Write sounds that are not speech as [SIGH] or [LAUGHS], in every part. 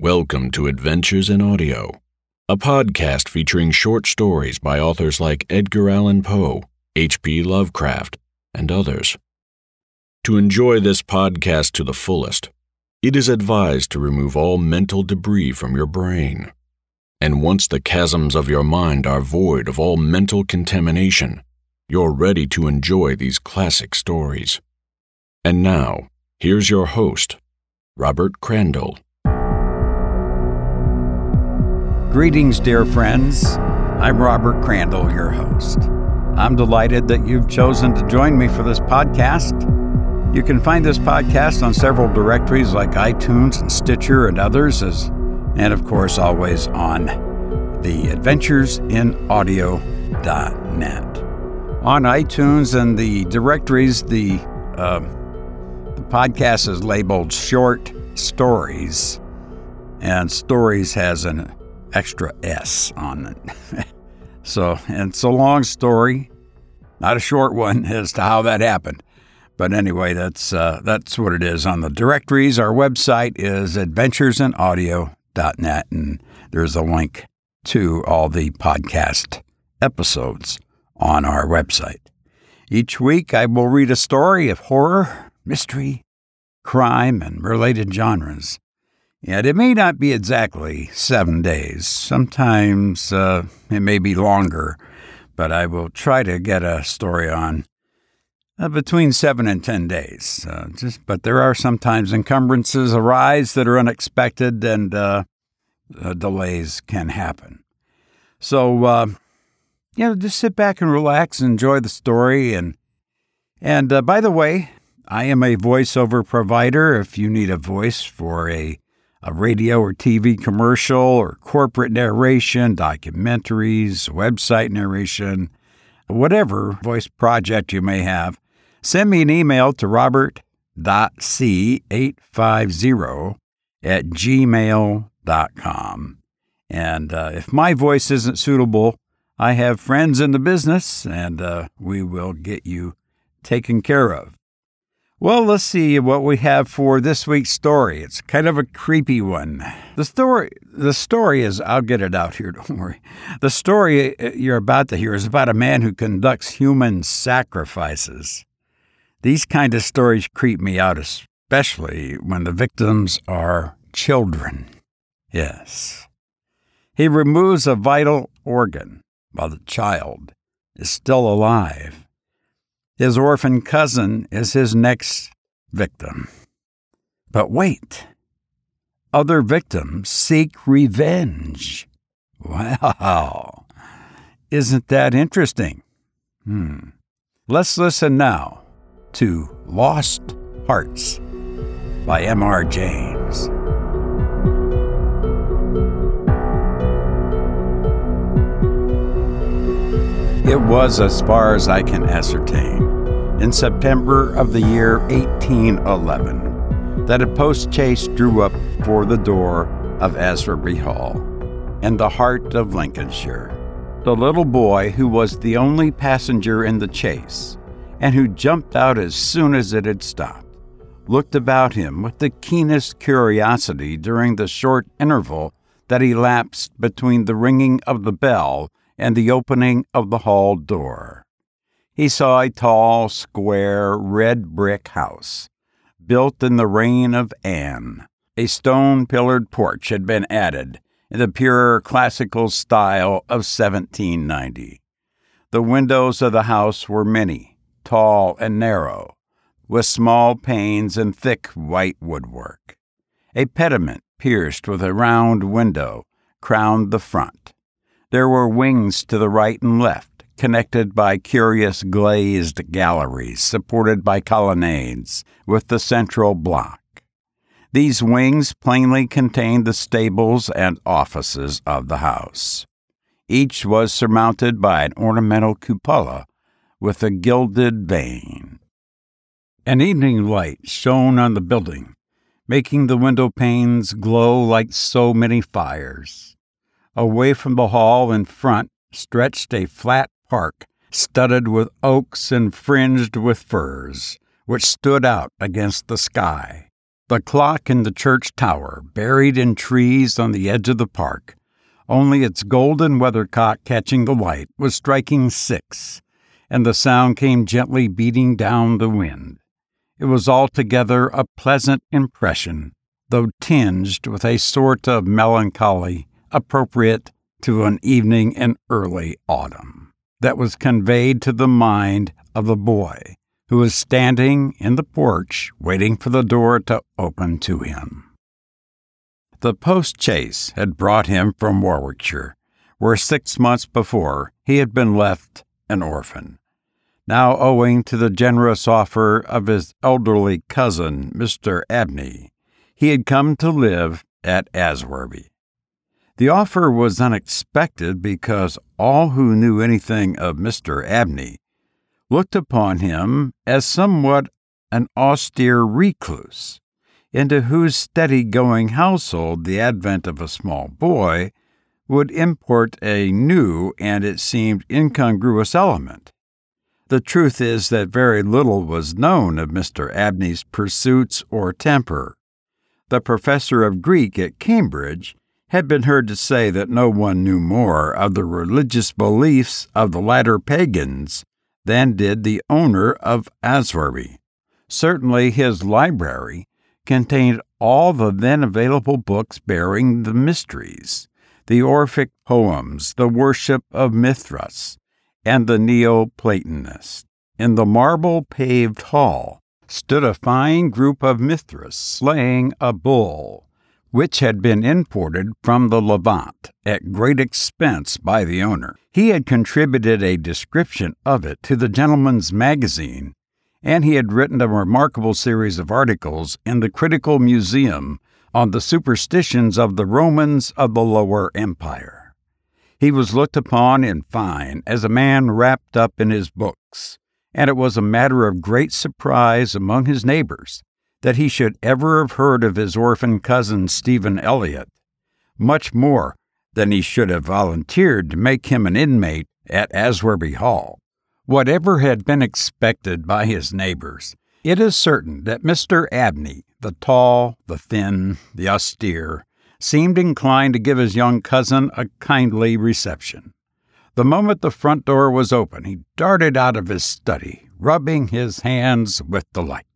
Welcome to Adventures in Audio, a podcast featuring short stories by authors like Edgar Allan Poe, H.P. Lovecraft, and others. To enjoy this podcast to the fullest, it is advised to remove all mental debris from your brain. And once the chasms of your mind are void of all mental contamination, you're ready to enjoy these classic stories. And now, here's your host, Robert Crandall. Greetings, dear friends. I'm Robert Crandall, your host. I'm delighted that you've chosen to join me for this podcast. You can find this podcast on several directories like iTunes and Stitcher and others, as, and of course, always on the adventuresinaudio.net. On iTunes and the directories, the, uh, the podcast is labeled Short Stories, and Stories has an extra S on it. [LAUGHS] so, and it's a long story, not a short one [LAUGHS] as to how that happened. But anyway, that's uh, that's what it is on the directories. Our website is adventuresinaudio.net, and there's a link to all the podcast episodes on our website. Each week, I will read a story of horror, mystery, crime, and related genres. And it may not be exactly seven days. Sometimes uh, it may be longer, but I will try to get a story on uh, between seven and ten days. Uh, just, but there are sometimes encumbrances arise that are unexpected, and uh, uh, delays can happen. So, uh, you know, just sit back and relax, enjoy the story. And and by the way, I am a voiceover provider. If you need a voice for a a radio or TV commercial or corporate narration, documentaries, website narration, whatever voice project you may have, send me an email to robert.c850 at gmail.com. And uh, if my voice isn't suitable, I have friends in the business and uh, we will get you taken care of. Well, let's see what we have for this week's story. It's kind of a creepy one. The story the story is I'll get it out here, [LAUGHS] don't worry. The story uh, you're about to hear is about a man who conducts human sacrifices. These kind of stories creep me out especially when the victims are children. Yes. He removes a vital organ while the child is still alive. His orphan cousin is his next victim. But wait, other victims seek revenge. Wow. Isn't that interesting? Hmm. Let's listen now to Lost Hearts by M.R. James. It was, as far as I can ascertain, in September of the year 1811 that a post postchaise drew up before the door of Aswarby Hall, in the heart of Lincolnshire. The little boy, who was the only passenger in the chaise, and who jumped out as soon as it had stopped, looked about him with the keenest curiosity during the short interval that elapsed between the ringing of the bell and the opening of the hall door. He saw a tall, square, red brick house, built in the reign of Anne. A stone pillared porch had been added in the pure classical style of 1790. The windows of the house were many, tall and narrow, with small panes and thick white woodwork. A pediment pierced with a round window crowned the front. There were wings to the right and left, connected by curious glazed galleries supported by colonnades with the central block. These wings plainly contained the stables and offices of the house. Each was surmounted by an ornamental cupola with a gilded vane. An evening light shone on the building, making the window panes glow like so many fires. Away from the hall in front stretched a flat park studded with oaks and fringed with firs, which stood out against the sky. The clock in the church tower, buried in trees on the edge of the park, only its golden weathercock catching the light, was striking six, and the sound came gently beating down the wind. It was altogether a pleasant impression, though tinged with a sort of melancholy appropriate to an evening in early autumn, that was conveyed to the mind of the boy who was standing in the porch waiting for the door to open to him. The post chaise had brought him from Warwickshire, where six months before he had been left an orphan. Now, owing to the generous offer of his elderly cousin, Mr. Abney, he had come to live at Aswarby. The offer was unexpected because all who knew anything of Mr. Abney looked upon him as somewhat an austere recluse, into whose steady going household the advent of a small boy would import a new and it seemed incongruous element. The truth is that very little was known of Mr. Abney's pursuits or temper. The professor of Greek at Cambridge had been heard to say that no one knew more of the religious beliefs of the latter pagans than did the owner of Aswarby. Certainly, his library contained all the then available books bearing the mysteries, the Orphic poems, the worship of Mithras, and the Neoplatonists. In the marble paved hall stood a fine group of Mithras slaying a bull which had been imported from the Levant at great expense by the owner. He had contributed a description of it to the Gentleman's Magazine, and he had written a remarkable series of articles in the Critical Museum on the superstitions of the Romans of the Lower Empire. He was looked upon, in fine, as a man wrapped up in his books, and it was a matter of great surprise among his neighbors that he should ever have heard of his orphan cousin Stephen Elliott, much more than he should have volunteered to make him an inmate at Aswarby Hall. Whatever had been expected by his neighbors, it is certain that Mr. Abney, the tall, the thin, the austere, seemed inclined to give his young cousin a kindly reception. The moment the front door was open, he darted out of his study, rubbing his hands with delight.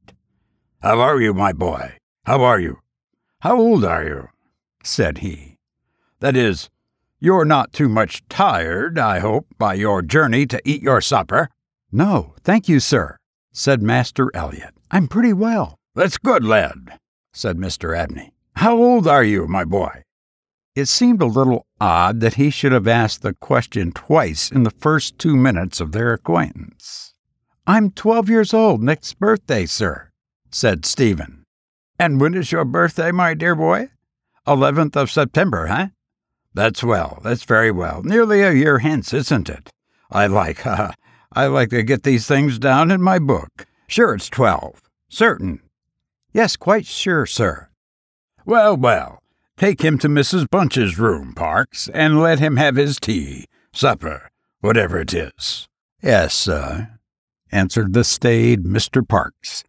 How are you, my boy? How are you? How old are you? said he. That is, you're not too much tired, I hope, by your journey to eat your supper. No, thank you, sir, said Master Elliott. I'm pretty well. That's good, lad, said Mr. Abney. How old are you, my boy? It seemed a little odd that he should have asked the question twice in the first two minutes of their acquaintance. I'm twelve years old next birthday, sir, said Stephen. And when is your birthday, my dear boy? Eleventh of September, huh? That's well. That's very well. Nearly a year hence, isn't it? I like, [LAUGHS] ha, I like to get these things down in my book. Sure, it's twelve. Certain. Yes, quite sure, sir. Well, well. Take him to Mrs. Bunch's room, Parks, and let him have his tea, supper, whatever it is. Yes, sir, answered the staid Mr. Parks,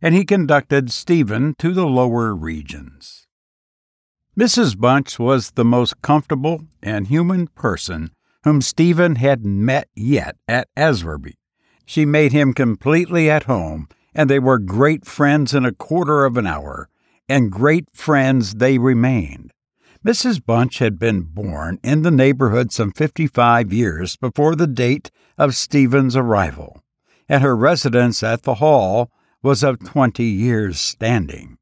and he conducted Stephen to the lower regions. Mrs. Bunch was the most comfortable and human person whom Stephen had met yet at Aswarby. She made him completely at home, and they were great friends in a quarter of an hour, and great friends they remained. Mrs. Bunch had been born in the neighborhood some fifty five years before the date of Stephen's arrival, and her residence at the Hall was of twenty years' standing.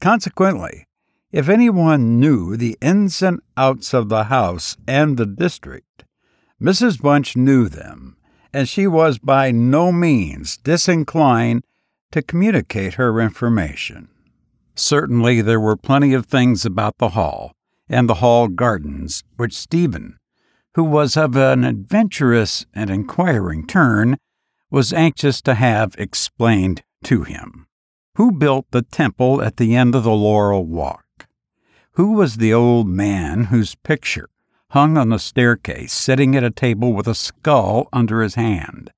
Consequently, if anyone knew the ins and outs of the house and the district, Mrs. Bunch knew them, and she was by no means disinclined to communicate her information. Certainly, there were plenty of things about the hall and the hall gardens which Stephen, who was of an adventurous and inquiring turn, was anxious to have explained to him. Who built the temple at the end of the Laurel Walk? Who was the old man whose picture hung on the staircase, sitting at a table with a skull under his hand?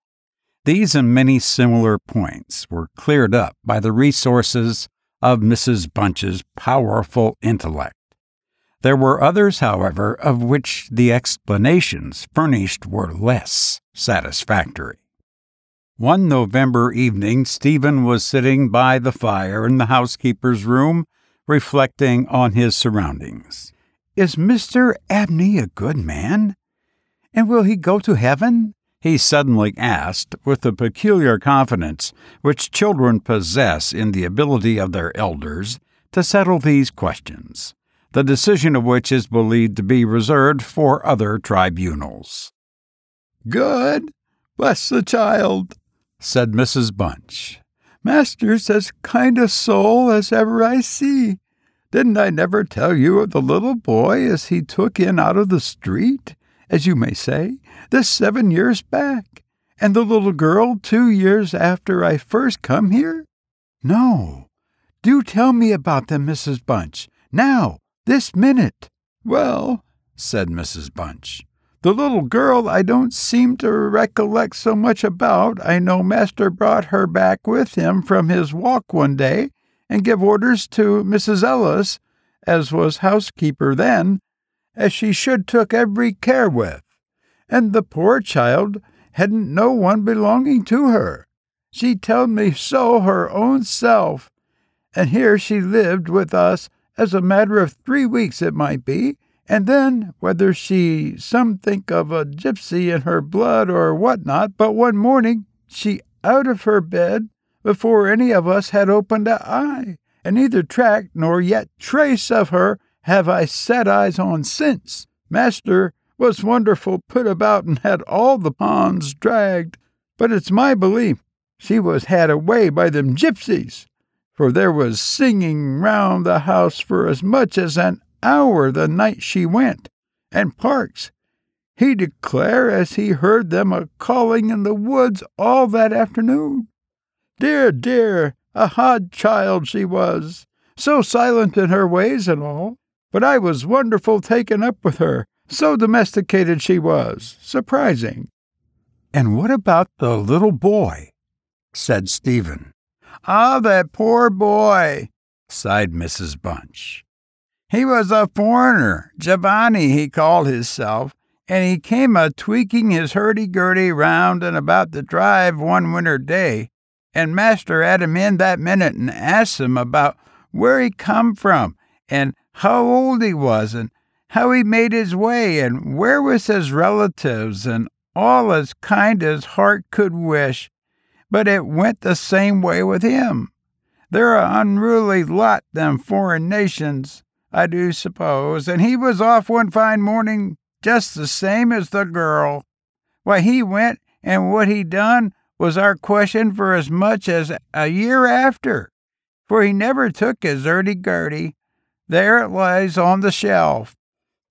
These and many similar points were cleared up by the resources of Mrs. Bunch's powerful intellect. There were others, however, of which the explanations furnished were less satisfactory. One November evening, Stephen was sitting by the fire in the housekeeper's room, reflecting on his surroundings. Is Mr. Abney a good man? And will he go to heaven? He suddenly asked, with the peculiar confidence which children possess in the ability of their elders to settle these questions, the decision of which is believed to be reserved for other tribunals. Good, bless the child, said Mrs. Bunch. Master's as kind a soul as ever I see. Didn't I never tell you of the little boy as he took in out of the street? as you may say, this seven years back, and the little girl two years after I first come here? No. Do tell me about them, Mrs. Bunch. Now, this minute. Well, said Mrs. Bunch, the little girl I don't seem to recollect so much about. I know Master brought her back with him from his walk one day and gave orders to Mrs. Ellis, as was housekeeper then, as she should took every care with, and the poor child hadn't no one belonging to her. She told me so her own self, and here she lived with us as a matter of three weeks it might be, and then whether she some think of a gypsy in her blood or what not, but one morning she out of her bed before any of us had opened a eye, and neither track nor yet trace of her have I set eyes on since. Master was wonderful put about and had all the ponds dragged, but it's my belief she was had away by them gypsies, for there was singing round the house for as much as an hour the night she went, and Parks, he declare as he heard them a calling in the woods all that afternoon. Dear, dear, a odd child she was, so silent in her ways and all, but I was wonderful taken up with her, so domesticated she was. Surprising. And what about the little boy? said Stephen. Ah, that poor boy, sighed Mrs. Bunch. He was a foreigner, Giovanni he called hisself, and he came a tweaking his hurdy-gurdy round and about the drive one winter day, and master had him in that minute and asked him about where he come from and how old he was and how he made his way and where was his relatives and all as kind as heart could wish. But it went the same way with him. They're a unruly lot, them foreign nations, I do suppose, and he was off one fine morning just the same as the girl. Why, he went, and what he done was our question for as much as a year after, for he never took his hurdy-gurdy, there it lies on the shelf.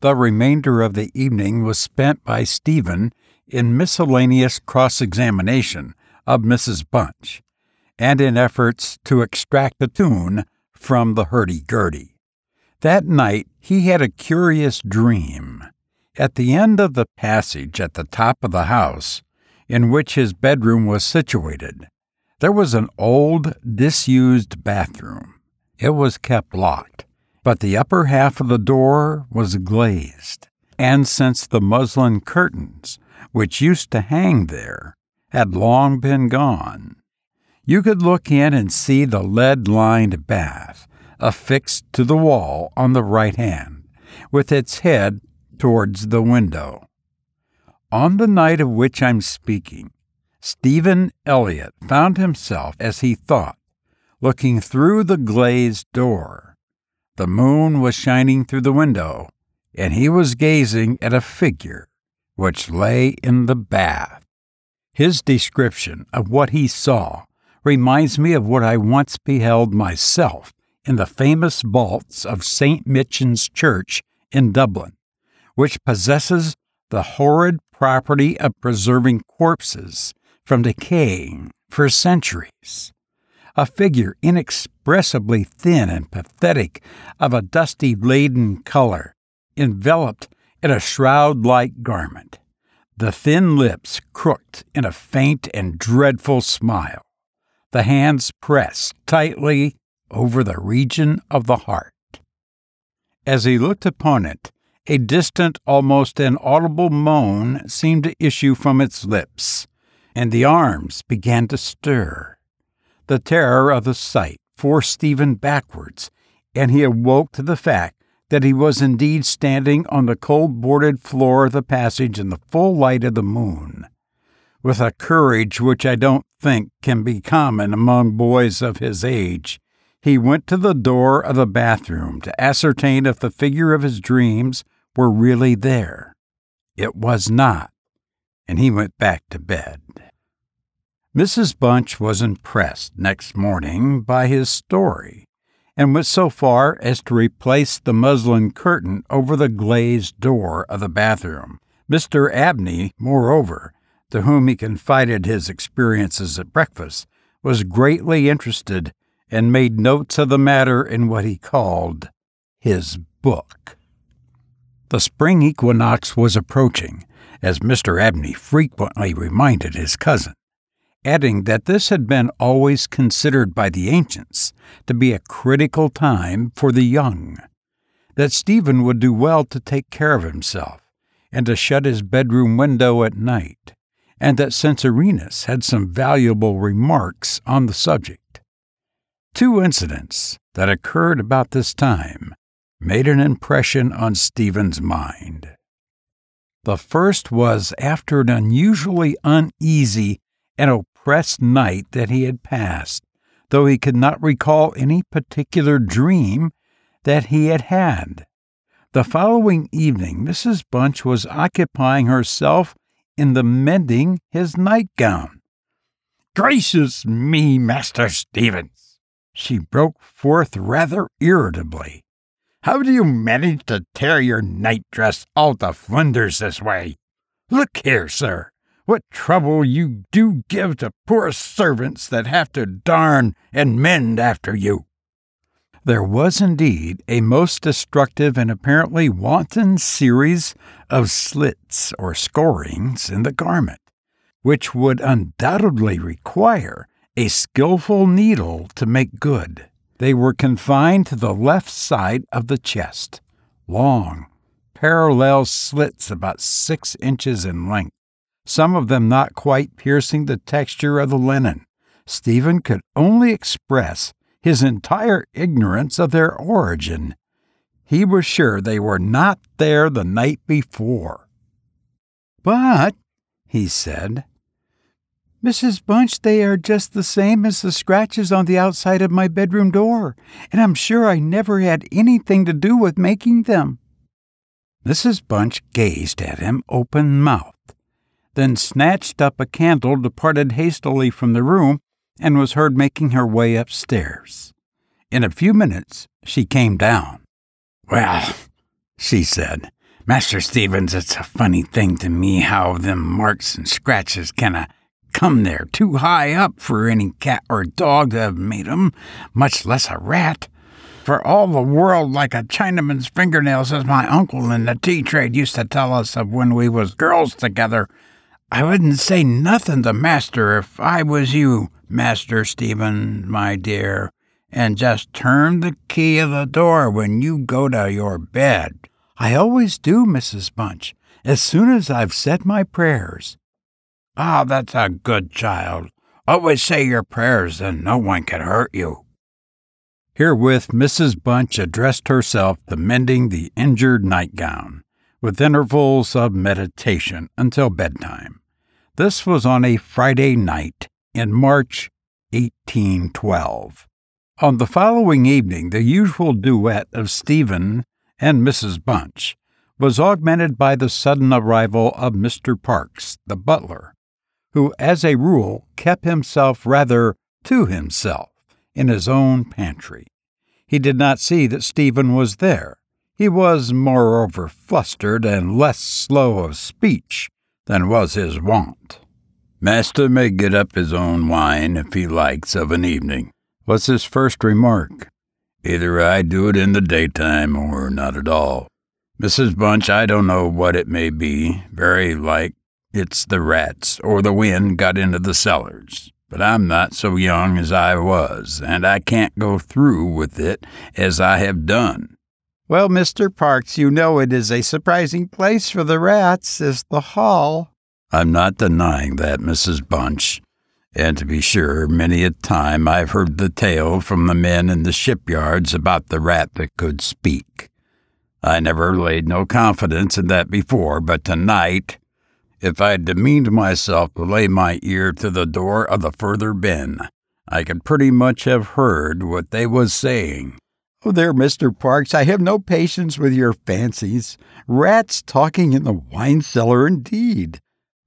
The remainder of the evening was spent by Stephen in miscellaneous cross examination of Mrs. Bunch and in efforts to extract a tune from the hurdy-gurdy. That night he had a curious dream. At the end of the passage at the top of the house, in which his bedroom was situated, there was an old, disused bathroom. It was kept locked but the upper half of the door was glazed, and since the muslin curtains, which used to hang there, had long been gone, you could look in and see the lead lined bath affixed to the wall on the right hand, with its head towards the window. On the night of which I'm speaking, Stephen Elliott found himself, as he thought, looking through the glazed door the moon was shining through the window, and he was gazing at a figure which lay in the bath. His description of what he saw reminds me of what I once beheld myself in the famous vaults of St. Michan's Church in Dublin, which possesses the horrid property of preserving corpses from decaying for centuries a figure inexpressibly thin and pathetic, of a dusty laden color, enveloped in a shroud like garment, the thin lips crooked in a faint and dreadful smile, the hands pressed tightly over the region of the heart. As he looked upon it, a distant, almost inaudible moan seemed to issue from its lips, and the arms began to stir. The terror of the sight forced Stephen backwards, and he awoke to the fact that he was indeed standing on the cold boarded floor of the passage in the full light of the moon. With a courage which I don't think can be common among boys of his age, he went to the door of the bathroom to ascertain if the figure of his dreams were really there. It was not, and he went back to bed. Mrs. Bunch was impressed next morning by his story, and went so far as to replace the muslin curtain over the glazed door of the bathroom. Mr. Abney, moreover, to whom he confided his experiences at breakfast, was greatly interested and made notes of the matter in what he called his book. The spring equinox was approaching, as Mr. Abney frequently reminded his cousin, adding that this had been always considered by the ancients to be a critical time for the young, that Stephen would do well to take care of himself and to shut his bedroom window at night, and that Censorinus had some valuable remarks on the subject. Two incidents that occurred about this time made an impression on Stephen's mind. The first was after an unusually uneasy and oppressed night that he had passed, though he could not recall any particular dream that he had had. The following evening, Mrs. Bunch was occupying herself in the mending his nightgown. Gracious me, Master Stevens! She broke forth rather irritably. How do you manage to tear your nightdress all to flinders this way? Look here, sir. What trouble you do give to poor servants that have to darn and mend after you. There was indeed a most destructive and apparently wanton series of slits or scorings in the garment, which would undoubtedly require a skilful needle to make good. They were confined to the left side of the chest, long, parallel slits about six inches in length, some of them not quite piercing the texture of the linen. Stephen could only express his entire ignorance of their origin. He was sure they were not there the night before. But, he said, Mrs. Bunch, they are just the same as the scratches on the outside of my bedroom door, and I'm sure I never had anything to do with making them. Mrs. Bunch gazed at him open mouthed, then snatched up a candle, departed hastily from the room, and was heard making her way upstairs. In a few minutes she came down. Well, she said, Master Stevens, it's a funny thing to me how them marks and scratches kinda come there too high up for any cat or dog to have made 'em, much less a rat. For all the world like a Chinaman's fingernails, as my uncle in the tea trade used to tell us of when we was girls together. I wouldn't say nothin' to master if I was you, Master Stephen, my dear, and just turn the key of the door when you go to your bed. I always do, Mrs. Bunch, as soon as I've said my prayers. Ah, that's a good child. Always say your prayers, and no one can hurt you. Herewith Mrs. Bunch addressed herself to mending the injured nightgown, with intervals of meditation until bedtime. This was on a Friday night in March 1812. On the following evening, the usual duet of Stephen and Mrs. Bunch was augmented by the sudden arrival of Mr. Parks, the butler, who, as a rule, kept himself rather to himself in his own pantry. He did not see that Stephen was there. He was, moreover, flustered and less slow of speech than was his wont. Master may get up his own wine if he likes of an evening, was his first remark. Either I do it in the daytime or not at all. Mrs. Bunch, I don't know what it may be. Very like it's the rats or the wind got into the cellars. but I'm not so young as I was, and I can't go through with it as I have done. Well, Mr. Parks, you know it is a surprising place for the rats, is the hall. I'm not denying that, Mrs. Bunch. And to be sure, many a time I've heard the tale from the men in the shipyards about the rat that could speak. I never laid no confidence in that before, but tonight, if I'd demeaned myself to lay my ear to the door of the further bin, I could pretty much have heard what they was saying. Oh, there, Mr. Parks, I have no patience with your fancies. Rats talking in the wine cellar, indeed.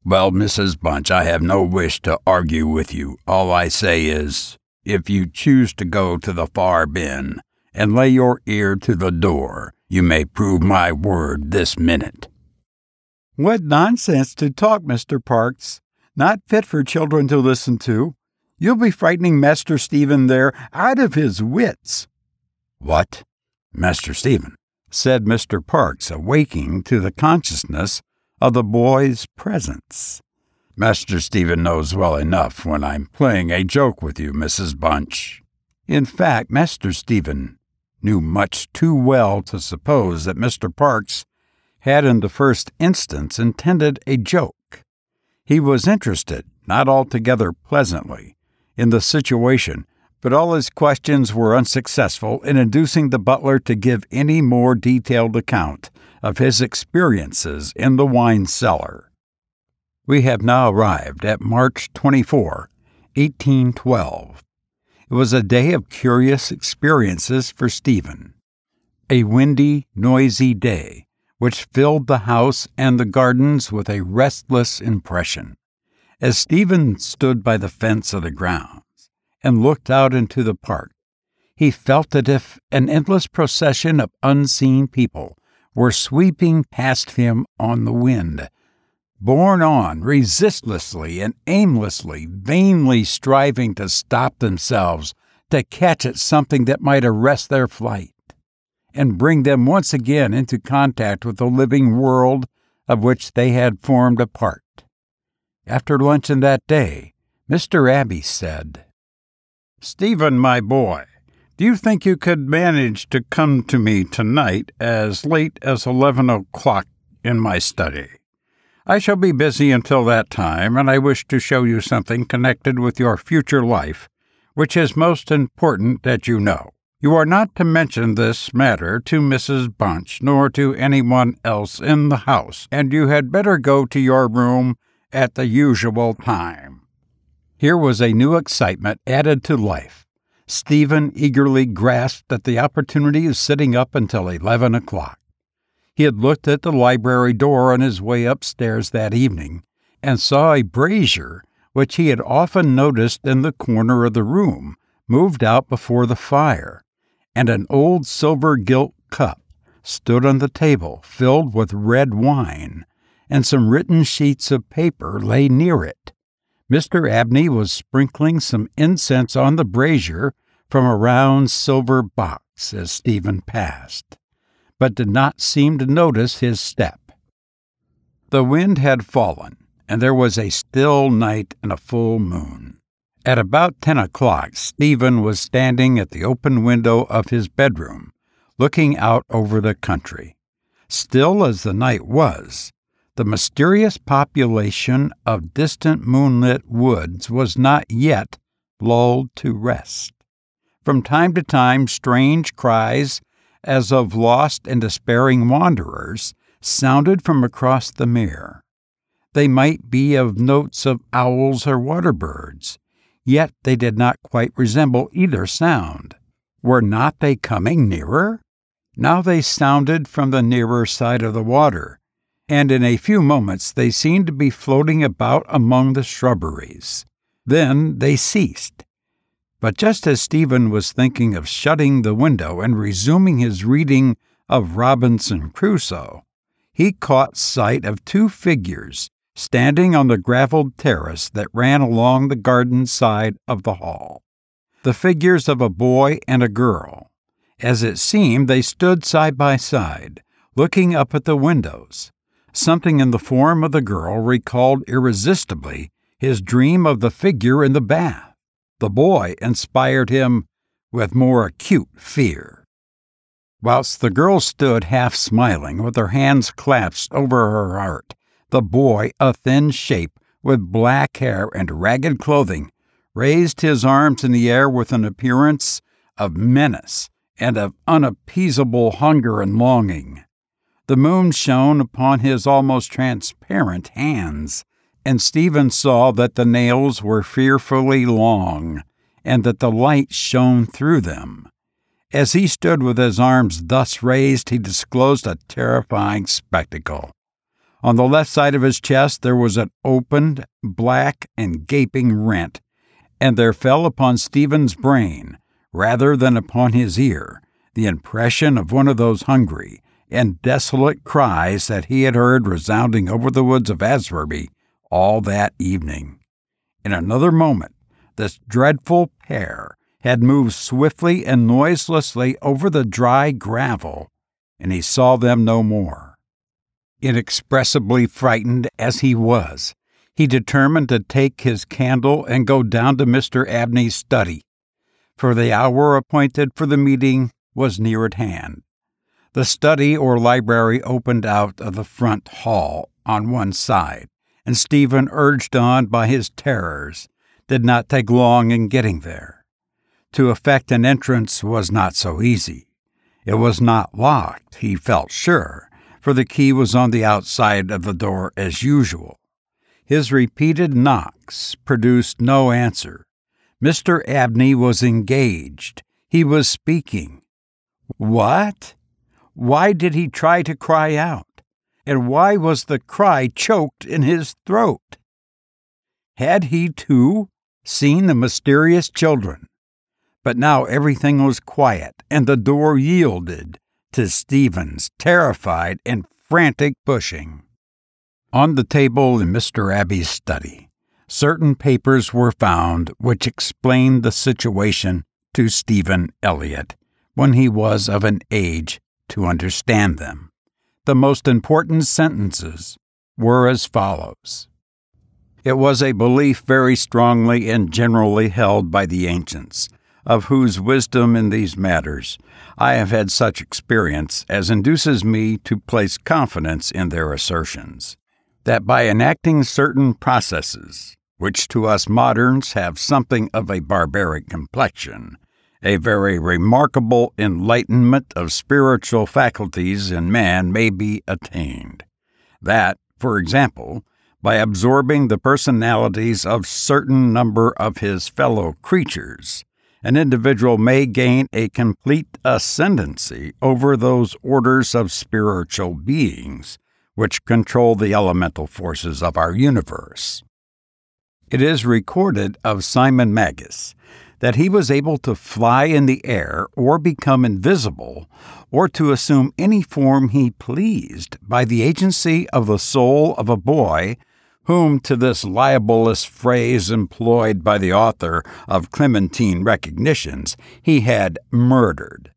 Well, Mrs. Bunch, I have no wish to argue with you. All I say is, if you choose to go to the far bin and lay your ear to the door, you may prove my word this minute. What nonsense to talk, Mr. Parks. Not fit for children to listen to. You'll be frightening Master Stephen there out of his wits. What? Master Stephen, said Mr. Parks, awaking to the consciousness of the boy's presence. Master Stephen knows well enough when I'm playing a joke with you, Mrs. Bunch. In fact, Master Stephen knew much too well to suppose that Mr. Parks had in the first instance intended a joke. He was interested, not altogether pleasantly, in the situation but all his questions were unsuccessful in inducing the butler to give any more detailed account of his experiences in the wine cellar. We have now arrived at March 24, 1812. It was a day of curious experiences for Stephen. A windy, noisy day, which filled the house and the gardens with a restless impression. As Stephen stood by the fence of the grounds and looked out into the park. He felt as if an endless procession of unseen people were sweeping past him on the wind, borne on resistlessly and aimlessly, vainly striving to stop themselves, to catch at something that might arrest their flight, and bring them once again into contact with the living world of which they had formed a part. After luncheon that day, Mr. Abney said, Stephen, my boy, do you think you could manage to come to me tonight as late as eleven o'clock in my study? I shall be busy until that time, and I wish to show you something connected with your future life, which is most important that you know. You are not to mention this matter to Mrs. Bunch, nor to anyone else in the house, and you had better go to your room at the usual time. Here was a new excitement added to life. Stephen eagerly grasped at the opportunity of sitting up until eleven o'clock. He had looked at the library door on his way upstairs that evening and saw a brazier which he had often noticed in the corner of the room moved out before the fire, and an old silver gilt cup stood on the table filled with red wine, and some written sheets of paper lay near it. Mr. Abney was sprinkling some incense on the brazier from a round silver box as Stephen passed, but did not seem to notice his step. The wind had fallen, and there was a still night and a full moon. At about ten o'clock, Stephen was standing at the open window of his bedroom, looking out over the country. Still as the night was, the mysterious population of distant moonlit woods was not yet lulled to rest. From time to time, strange cries, as of lost and despairing wanderers, sounded from across the mere. They might be of notes of owls or water birds, yet they did not quite resemble either sound. Were not they coming nearer? Now they sounded from the nearer side of the water, and in a few moments they seemed to be floating about among the shrubberies. Then they ceased. But just as Stephen was thinking of shutting the window and resuming his reading of Robinson Crusoe, he caught sight of two figures standing on the graveled terrace that ran along the garden side of the hall. The figures of a boy and a girl. As it seemed, they stood side by side, looking up at the windows. Something in the form of the girl recalled irresistibly his dream of the figure in the bath. The boy inspired him with more acute fear. Whilst the girl stood half smiling, with her hands clasped over her heart, the boy, a thin shape with black hair and ragged clothing, raised his arms in the air with an appearance of menace and of unappeasable hunger and longing. The moon shone upon his almost transparent hands, and Stephen saw that the nails were fearfully long, and that the light shone through them. As he stood with his arms thus raised, he disclosed a terrifying spectacle. On the left side of his chest there was an opened, black, and gaping rent, and there fell upon Stephen's brain, rather than upon his ear, the impression of one of those hungry and desolate cries that he had heard resounding over the woods of Aswarby all that evening. In another moment, this dreadful pair had moved swiftly and noiselessly over the dry gravel, and he saw them no more. Inexpressibly frightened as he was, he determined to take his candle and go down to Mr. Abney's study, for the hour appointed for the meeting was near at hand. The study or library opened out of the front hall on one side, and Stephen, urged on by his terrors, did not take long in getting there. To effect an entrance was not so easy. It was not locked, he felt sure, for the key was on the outside of the door as usual. His repeated knocks produced no answer. Mr. Abney was engaged. He was speaking. What? Why did he try to cry out? And why was the cry choked in his throat? Had he, too, seen the mysterious children? But now everything was quiet, and the door yielded to Stephen's terrified and frantic pushing. On the table in Mr. Abney's study, certain papers were found which explained the situation to Stephen Elliott when he was of an age to understand them. The most important sentences were as follows It was a belief very strongly and generally held by the ancients, of whose wisdom in these matters I have had such experience as induces me to place confidence in their assertions that by enacting certain processes, which to us moderns have something of a barbaric complexion, a very remarkable enlightenment of spiritual faculties in man may be attained. That, for example, by absorbing the personalities of certain number of his fellow creatures, an individual may gain a complete ascendancy over those orders of spiritual beings which control the elemental forces of our universe. It is recorded of Simon Magus that he was able to fly in the air or become invisible or to assume any form he pleased by the agency of the soul of a boy whom, to this libelous phrase employed by the author of Clementine Recognitions, he had murdered.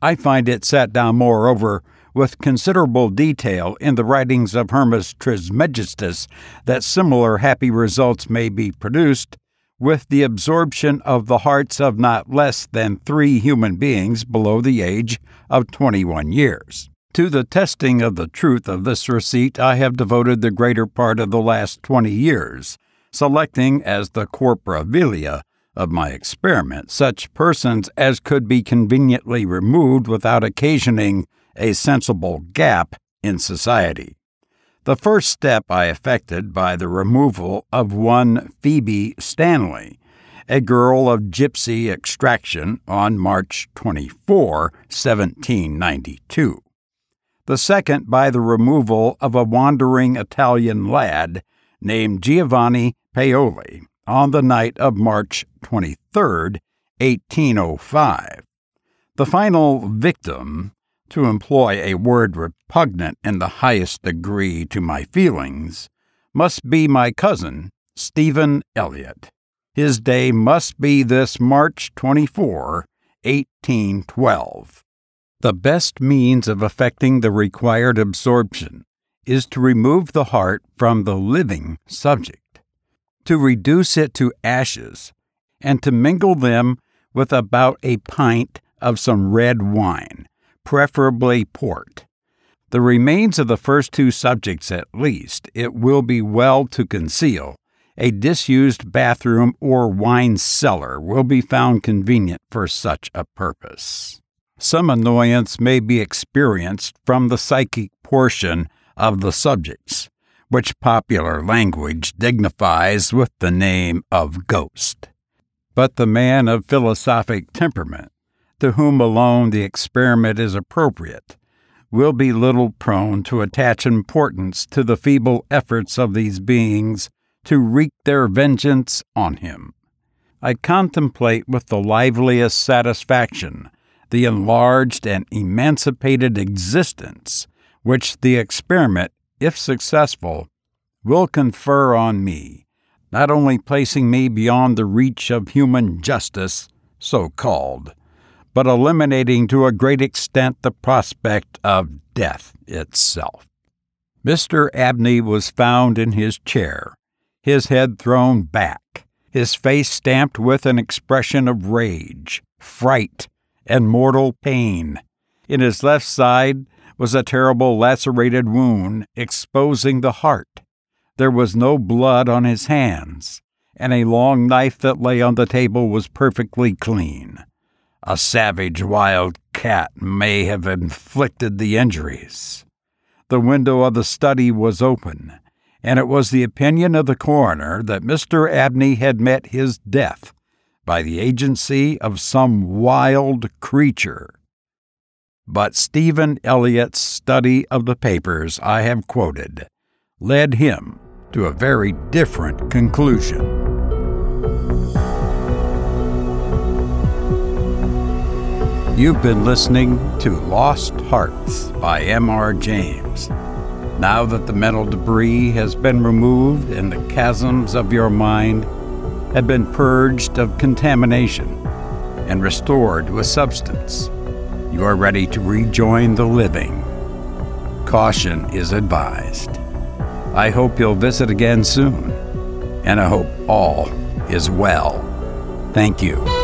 I find it set down, moreover, with considerable detail in the writings of Hermes Trismegistus that similar happy results may be produced with the absorption of the hearts of not less than three human beings below the age of 21 years. To the testing of the truth of this receipt, I have devoted the greater part of the last 20 years, selecting as the corpora vilia of my experiment such persons as could be conveniently removed without occasioning a sensible gap in society. The first step I effected by the removal of one Phoebe Stanley, a girl of gypsy extraction, on March 24, 1792. The second by the removal of a wandering Italian lad named Giovanni Paoli on the night of March 23, 1805. The final victim to employ a word repugnant in the highest degree to my feelings, must be my cousin, Stephen Elliott. His day must be this March 24, 1812. The best means of effecting the required absorption is to remove the heart from the living subject. to reduce it to ashes, and to mingle them with about a pint of some red wine, preferably port. The remains of the first two subjects, at least, it will be well to conceal. A disused bathroom or wine cellar will be found convenient for such a purpose. Some annoyance may be experienced from the psychic portion of the subjects, which popular language dignifies with the name of ghost. But the man of philosophic temperament, to whom alone the experiment is appropriate, will be little prone to attach importance to the feeble efforts of these beings to wreak their vengeance on him. I contemplate with the liveliest satisfaction the enlarged and emancipated existence which the experiment, if successful, will confer on me, not only placing me beyond the reach of human justice, so called, but eliminating to a great extent the prospect of death itself. Mr. Abney was found in his chair, his head thrown back, his face stamped with an expression of rage, fright, and mortal pain. In his left side was a terrible lacerated wound exposing the heart. There was no blood on his hands, and a long knife that lay on the table was perfectly clean. A savage wild cat may have inflicted the injuries. The window of the study was open, and it was the opinion of the coroner that Mr. Abney had met his death by the agency of some wild creature. But Stephen Elliott's study of the papers I have quoted led him to a very different conclusion. You've been listening to Lost Hearts by M.R. James. Now that the mental debris has been removed and the chasms of your mind have been purged of contamination and restored with substance, you are ready to rejoin the living. Caution is advised. I hope you'll visit again soon, and I hope all is well. Thank you.